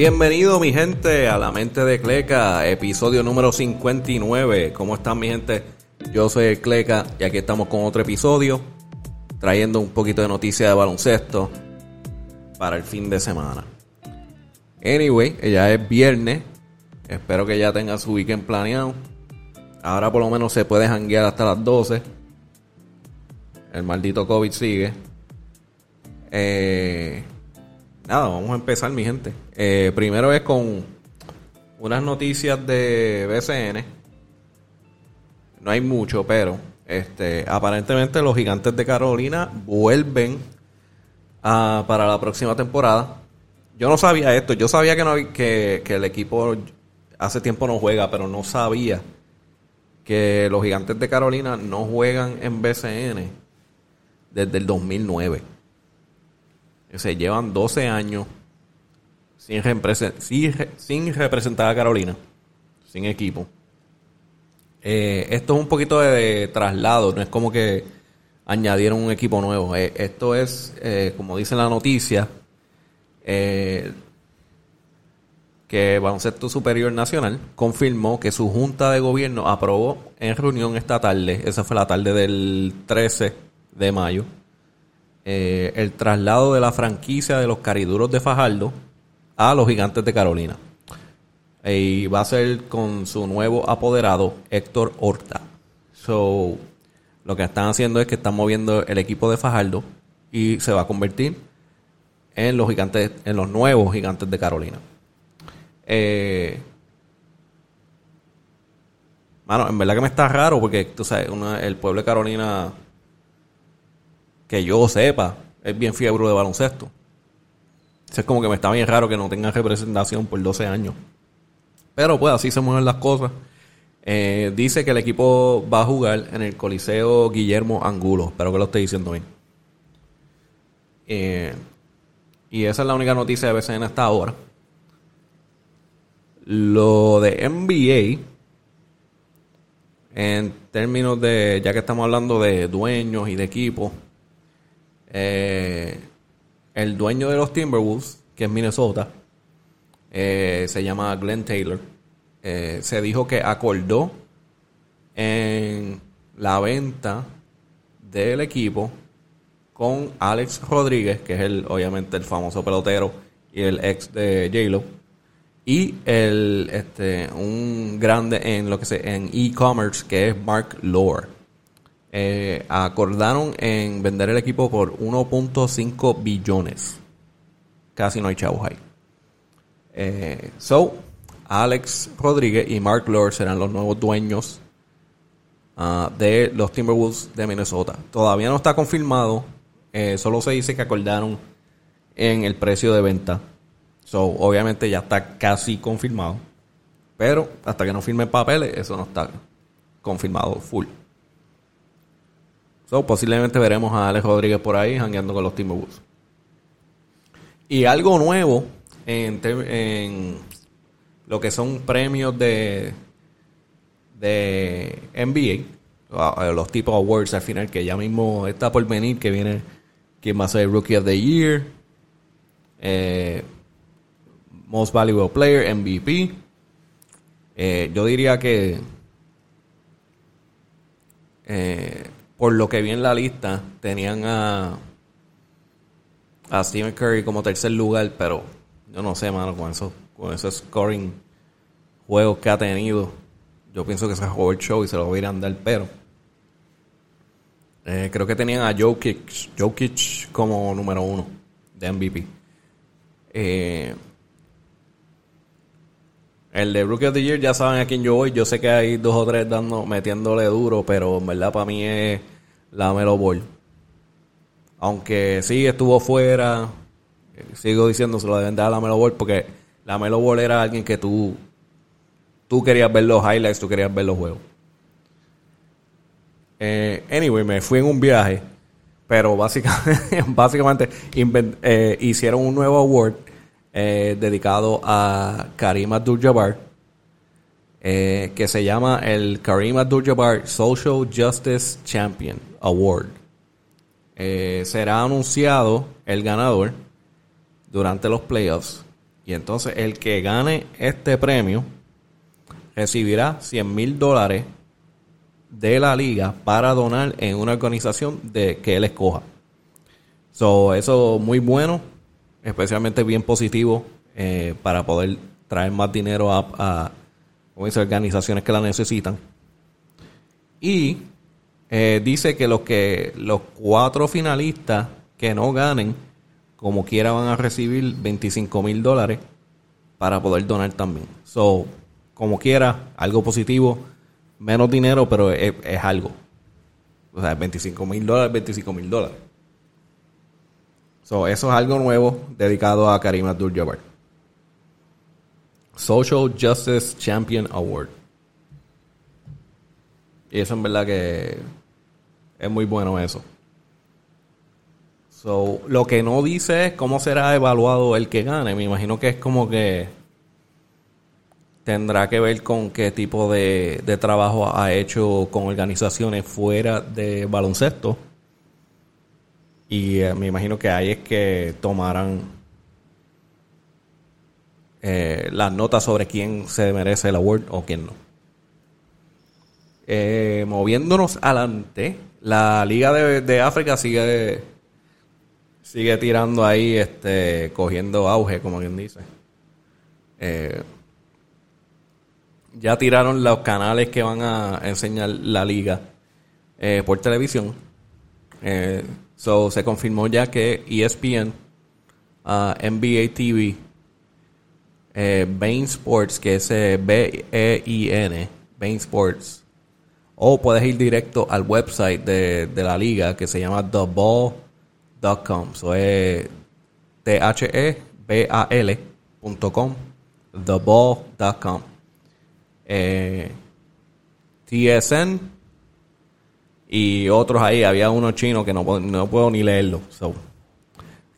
Bienvenido mi gente a La Mente de Cleca, episodio número 59. ¿Cómo están mi gente? Yo soy el Cleca y aquí estamos con otro episodio, trayendo un poquito de noticia de baloncesto para el fin de semana. Anyway, ya es viernes, espero que ya tenga su weekend planeado. Ahora por lo menos se puede janguear hasta las 12. El maldito COVID sigue. Eh, nada, vamos a empezar, mi gente. Eh, primero es con unas noticias de BCN. No hay mucho, pero este, aparentemente los gigantes de Carolina vuelven para la próxima temporada. Yo no sabía esto, yo sabía que, no, que el equipo hace tiempo no juega, pero no sabía que los gigantes de Carolina no juegan en BCN desde el 2009. Se llevan 12 años sin, sin, representar a Carolina, sin equipo. Eh, esto es un poquito de, traslado, no es como que añadieron un equipo nuevo. Eh, esto es, eh, como dice la noticia, que Baloncesto Superior Nacional confirmó que su junta de gobierno aprobó en reunión esta tarde, esa fue la tarde del 13 de mayo, eh, el traslado de la franquicia de los cariduros de Fajardo a los gigantes de Carolina. Y va a ser con su nuevo apoderado, Héctor Horta. So, lo que están haciendo es que están moviendo el equipo de Fajardo y se va a convertir en los gigantes, en los nuevos gigantes de Carolina. Eh, en verdad que me está raro porque tú sabes, el pueblo de Carolina, que yo sepa, es bien fiebre de baloncesto. es como que me está bien raro que no tengan representación por 12 años. Pero pues así se mueven las cosas. Eh, dice que el equipo va a jugar en el Coliseo Guillermo Angulo. Espero que lo esté diciendo bien. Eh, y esa es la única noticia de BCN hasta ahora. Lo de NBA, en términos de, ya que estamos hablando de dueños y de equipos, eh, el dueño de los Timberwolves, que es Minnesota, eh, se llama Glenn Taylor, eh, se dijo que acordó en la venta del equipo con Alex Rodríguez, que es el, obviamente el famoso pelotero y el ex de J-Lo y el este un grande en lo que se en e-commerce que es Mark Lore. Eh, acordaron en vender el equipo por 1.5 billones. Casi no hay chavos ahí. Eh, so, Alex Rodríguez y Mark Lore serán los nuevos dueños ah, de los Timberwolves de Minnesota. Todavía no está confirmado. Eh, solo se dice que acordaron en el precio de venta So, obviamente ya está casi confirmado. Pero hasta que no firme papeles, eso no está confirmado full. So, posiblemente veremos a Alex Rodríguez por ahí jangueando con los Timberwolves. Y algo nuevo en, en lo que son premios de, de NBA, los tipos awards al final, que ya mismo está por venir, que viene quien va a ser Rookie of the Year. Eh, Most Valuable Player, MVP. Eh, yo diría que eh, por lo que vi en la lista tenían a a Stephen Curry como tercer lugar, pero yo no sé, mano, con eso, con esos scoring juegos que ha tenido, yo pienso que se jugó el show y se lo voy a ir a andar, pero eh, creo que tenían a Jokic, Jokic como número uno de MVP. Eh, el de Rookie of the Year ya saben a quién yo voy. Yo sé que hay dos o tres dando, metiéndole duro, pero en verdad para mí es la Melo Ball. Aunque sí estuvo fuera, sigo diciendo se lo deben dar a la Melo Ball porque la Melo Ball era alguien que tú, tú querías ver los highlights, tú querías ver los juegos. Eh, anyway, me fui en un viaje, pero básicamente, básicamente eh, hicieron un nuevo award eh, dedicado a Karim Abdul-Jabbar, eh, que se llama el Karim Abdul-Jabbar Social Justice Champion Award. Eh, será anunciado el ganador durante los playoffs Y entonces el que gane este premio recibirá 100 mil dólares de la liga para donar en una organización de que él escoja. So, eso muy bueno, especialmente bien positivo eh, para poder traer más dinero a, a organizaciones que la necesitan. Y eh, dice que los que los cuatro finalistas que no ganen, como quiera, van a recibir 25 mil dólares para poder donar también. So, como quiera, algo positivo, menos dinero, pero es, algo. O sea, 25 mil dólares, 25 mil dólares. So, eso es algo nuevo dedicado a Karim Abdul-Jabbar. Social Justice Champion Award. Y eso en verdad que es muy bueno eso. So, lo que no dice es cómo será evaluado el que gane. Me imagino que es como que tendrá que ver con qué tipo de, trabajo ha hecho con organizaciones fuera de baloncesto. Y eh, me imagino que ahí es que tomarán eh, las notas sobre quién se merece el award o quién no. Eh, moviéndonos adelante, la Liga de, África sigue sigue tirando ahí, este, cogiendo auge, como quien dice. Ya tiraron los canales que van a enseñar la liga por televisión. So, se confirmó ya que ESPN, uh, NBA TV, eh, Bain Sports, que es B-E-I-N, Bain Sports, o puedes ir directo al website de, de la liga que se llama theball.com. So es T-H-E-B-A-L.com, theball.com. Eh, TSN y otros ahí. Había uno chino que no, no puedo ni leerlo.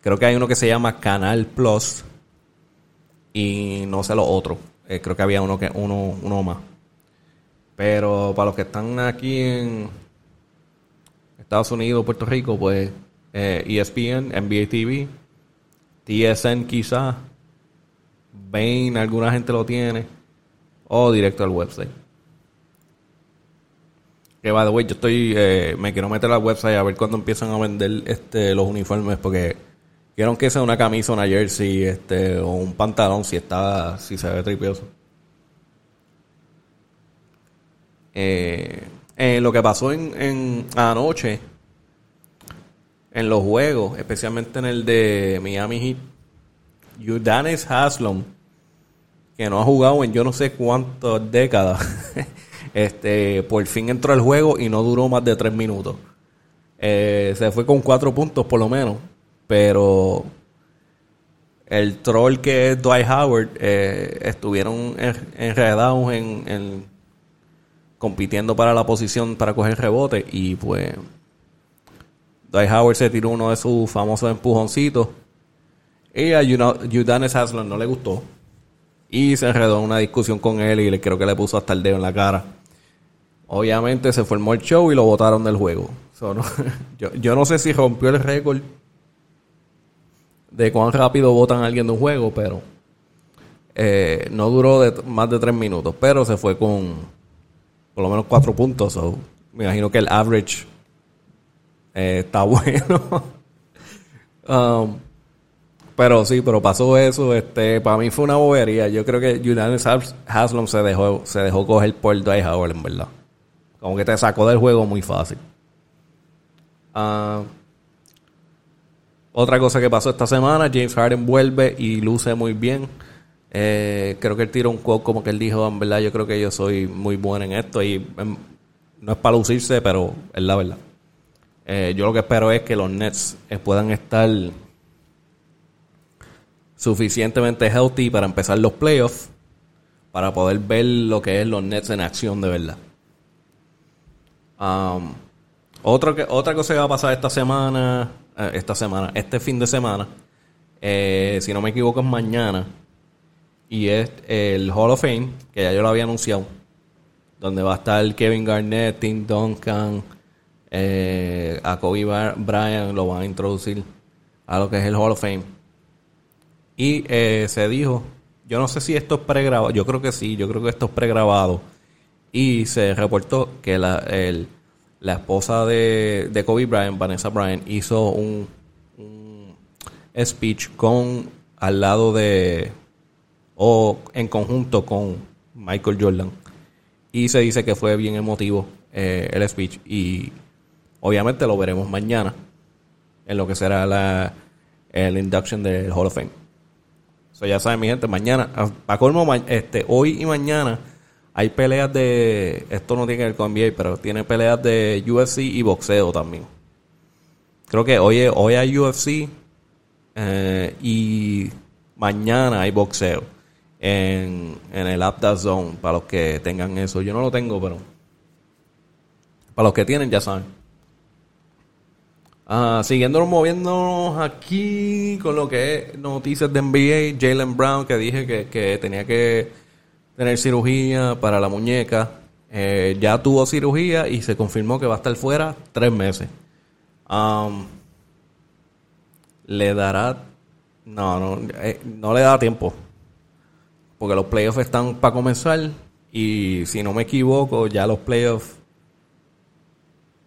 creo que hay uno que se llama Canal Plus y no sé lo otro. Eh, creo que había uno que uno, uno más. Pero para los que están aquí en Estados Unidos, Puerto Rico, pues eh, ESPN, NBA TV, TSN quizá, Bain, alguna gente lo tiene, o directo al website. Que by the way, yo estoy, eh, me quiero meter al website a ver cuándo empiezan a vender este los uniformes porque quiero que sea una camisa, una jersey, este, o un pantalón si está, si se ve tripioso. Eh, eh, lo que pasó en, anoche en los juegos, especialmente en el de Miami Heat, Udanis Haslom, que no ha jugado en yo no sé cuántas décadas, este, por fin entró al juego y no duró más de tres minutos. Eh, se fue con cuatro puntos por lo menos, pero el troll que es Dwight Howard eh, estuvieron enredados en compitiendo para la posición para coger rebote y pues Dwight Howard se tiró uno de sus famosos empujoncitos y a Udanes Haslam no le gustó y se enredó en una discusión con él y le creo que le puso hasta el dedo en la cara. Obviamente se formó el show y lo botaron del juego. yo, no sé si rompió el récord de cuán rápido votan a alguien de un juego, pero eh, no duró más de tres minutos, pero se fue con por lo menos cuatro puntos. me imagino que el average eh, está bueno. Um, pero sí, pero pasó eso. Este, para mí fue una bobería. Yo creo que Julian Haslam se dejó, se dejó coger por Dwight Howard, en verdad. Como que te sacó del juego muy fácil. Uh, otra cosa que pasó esta semana, James Harden vuelve y luce muy bien. Eh, creo que él tiró un quote como que él dijo, en verdad yo creo que yo soy muy bueno en esto y em, no es para lucirse, pero es la verdad. Eh, yo lo que espero es que los Nets eh, puedan estar suficientemente healthy para empezar los playoffs, para poder ver lo que es los Nets en acción de verdad. Um, que, otra cosa que va a pasar esta semana, esta semana, este fin de semana, si no me equivoco es mañana, y es el Hall of Fame, que ya yo lo había anunciado, donde va a estar Kevin Garnett, Tim Duncan, eh, a Kobe Bryant lo van a introducir a lo que es el Hall of Fame. Y eh, se dijo, yo no sé si esto es pregrabado, yo creo que sí, yo creo que esto es pregrabado. Y se reportó que la, el, la esposa de, de Kobe Bryant, Vanessa Bryant, hizo un, un speech con al lado de o en conjunto con Michael Jordan. Y se dice que fue bien emotivo eh, el speech y obviamente lo veremos mañana en lo que será la el induction del Hall of Fame. So ya saben mi gente, mañana, a, colmo, este, hoy y mañana hay peleas de, esto no tiene que ver con NBA, pero tiene peleas de UFC y boxeo también. Creo que hoy, hoy hay UFC eh, y mañana hay boxeo en, en el Apta Zone para los que tengan eso. Yo no lo tengo, pero para los que tienen ya saben. Uh, siguiéndonos moviéndonos aquí con lo que es noticias de NBA, Jalen Brown que dije que, tenía que tener cirugía para la muñeca, eh, ya tuvo cirugía y se confirmó que va a estar fuera tres meses. Um, le dará, no, no, eh, no le da tiempo, porque los playoffs están para comenzar y si no me equivoco ya los playoffs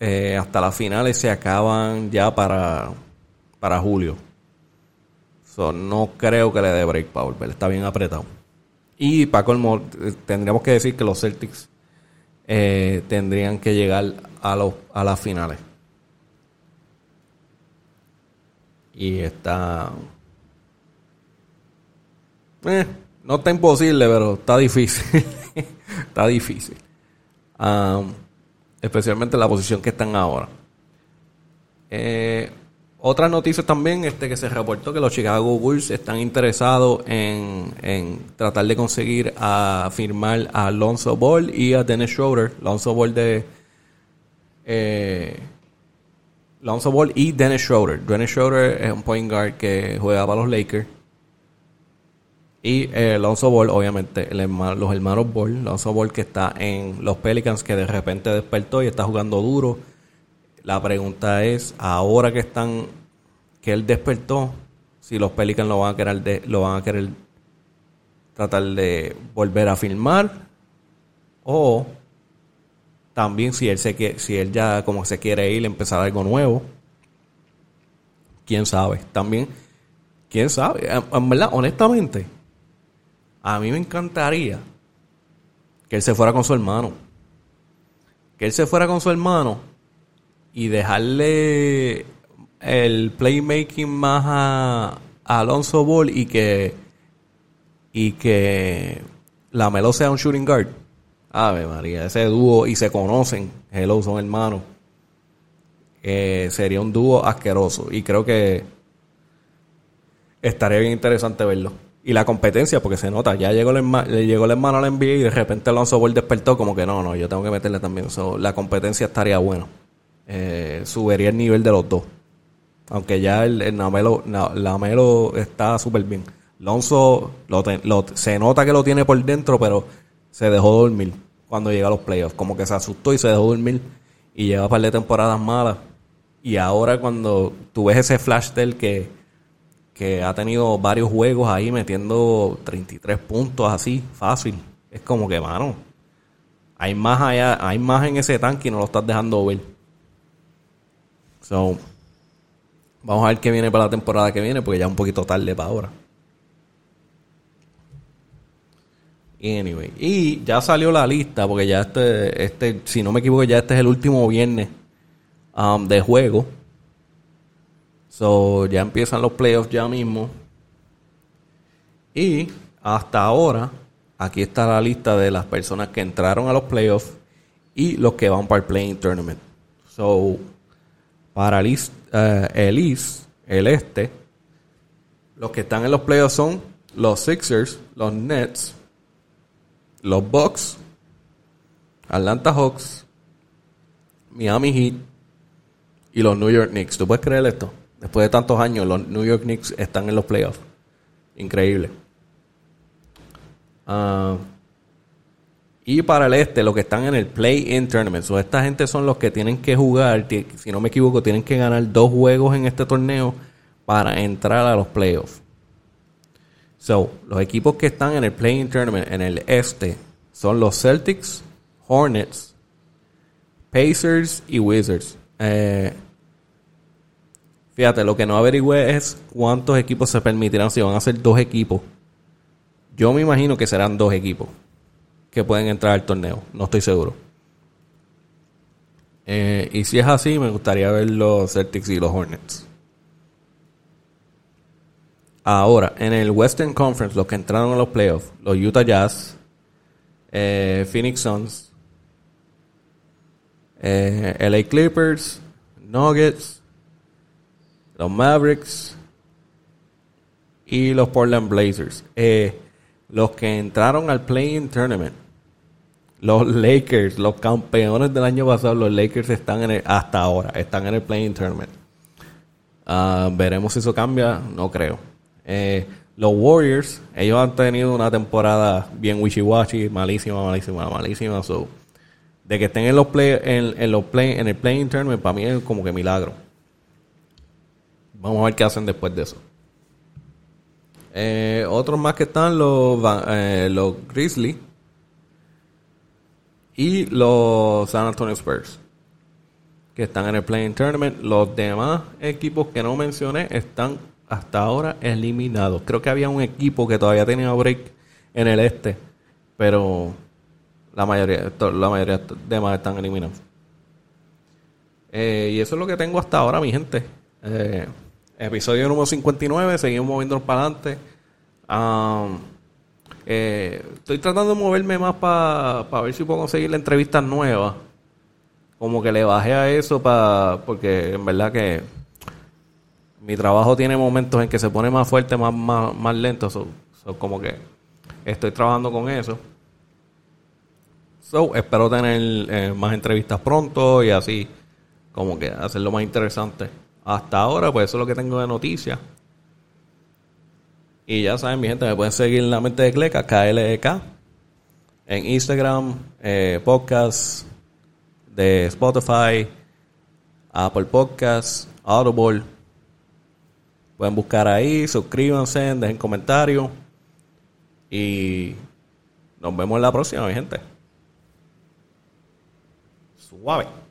eh, hasta las finales se acaban ya para, para julio. no creo que le dé break para volver. Está bien apretado. Y para colmo, eh, tendríamos que decir que los Celtics eh, tendrían que llegar a, los, a las finales. Y está... no está imposible, pero está difícil. está difícil. Um, especialmente en la posición que están ahora. Eh, otras noticias también, este que se reportó que los Chicago Bulls están interesados en, tratar de conseguir a firmar a Alonso Ball y a Dennis Schroeder. Alonso Ball de eh, Alonso Ball y Dennis Schroeder. Dennis Schroeder es un point guard que juega para los Lakers y eh, Alonso Ball, obviamente, los hermanos Ball, Alonso Ball que está en los Pelicans, que de repente despertó y está jugando duro. La pregunta es, ahora que están, que él despertó, si los Pelicans lo van a querer, de, lo van a querer tratar de volver a filmar, o también si él se si él ya como se quiere ir, empezar algo nuevo. Quién sabe. También, quién sabe. En verdad, honestamente, a mí me encantaría que él se fuera con su hermano. Que él se fuera con su hermano y dejarle el playmaking más a, Alonso Ball y que y que la Melo sea un shooting guard. Ave María, ese dúo y se conocen, hello, son hermanos. Eh, sería un dúo asqueroso y creo que estaría bien interesante verlo y la competencia, porque se nota, ya llegó el, le llegó el hermano al NBA y de repente Alonso Ball despertó como que no, no, yo tengo que meterle también. la competencia estaría buena. Eh, subiría el nivel de los dos. Aunque ya el, el Lamelo, está súper bien. Alonso lo, se nota que lo tiene por dentro, pero se dejó dormir cuando llega a los playoffs. Como que se asustó y se dejó dormir. Y lleva un par de temporadas malas. Y ahora cuando tú ves ese flash del que que ha tenido varios juegos ahí metiendo 33 puntos así, fácil. Es como que, mano, hay más allá, hay más en ese tanque y no lo estás dejando ver. So, vamos a ver qué viene para la temporada que viene, porque ya es un poquito tarde para ahora. Anyway, y ya salió la lista, porque ya este, este, si no me equivoco, ya este es el último viernes um, de juego So, ya empiezan los playoffs ya mismo. Y hasta ahora, aquí está la lista de las personas que entraron a los playoffs y los que van para el playing tournament. So, para el, uh, el el este, los que están en los playoffs son los Sixers, los Nets, los Bucks, Atlanta Hawks, Miami Heat y los New York Knicks. ¿Tú puedes creer esto? Después de tantos años, los New York Knicks están en los playoffs. Increíble. Ah, y para el este, los que están en el Play-In Tournament. So, esta gente son los que tienen que jugar, si no me equivoco, tienen que ganar dos juegos en este torneo para entrar a los playoffs. So, los equipos que están en el Playing Tournament en el este son los Celtics, Hornets, Pacers y Wizards. Eh, fíjate, lo que no averigüé es cuántos equipos se permitirán, si van a ser dos equipos. Yo me imagino que serán dos equipos que pueden entrar al torneo, no estoy seguro. Eh, y si es así, me gustaría ver los Celtics y los Hornets. Ahora, en el Western Conference, los que entraron a los playoffs, los Utah Jazz, eh, Phoenix Suns, eh, LA Clippers, Nuggets, los Mavericks y los Portland Blazers. Los que entraron al Playing Tournament, los Lakers, los campeones del año pasado, los Lakers están en el, hasta ahora, están en el Playing Tournament. Ah, veremos si eso cambia, no creo. Eh, los Warriors, ellos han tenido una temporada bien wishy-washy, malísima, malísima, malísima. So, de que estén en los play, en, los play, en el playing tournament, para mí es como que milagro. Vamos a ver qué hacen después de eso. Eh, otros más que están los, eh, los Grizzlies y los San Antonio Spurs que están en el playing tournament. Los demás equipos que no mencioné están hasta ahora eliminados. Creo que había un equipo que todavía tenía break en el este, pero la mayoría, la mayoría de demás están eliminados. Eh, y eso es lo que tengo hasta ahora, mi gente. Eh, episodio número 59, seguimos moviéndonos para adelante. Eh, estoy tratando de moverme más para ver si puedo conseguir la entrevistas nuevas. Como que le bajé a eso para porque en verdad que mi trabajo tiene momentos en que se pone más fuerte, más, más, lento. So, como que estoy trabajando con eso. So, espero tener eh, más entrevistas pronto y así, como que hacerlo más interesante. Hasta ahora, pues eso es lo que tengo de noticias. Y ya saben, mi gente, me pueden seguir en la mente de Cleca, KLEK, en Instagram, eh, podcast de Spotify, Apple Podcasts, Audible Pueden buscar ahí, suscríbanse, dejen comentarios. Y nos vemos en la próxima, mi gente. Suave.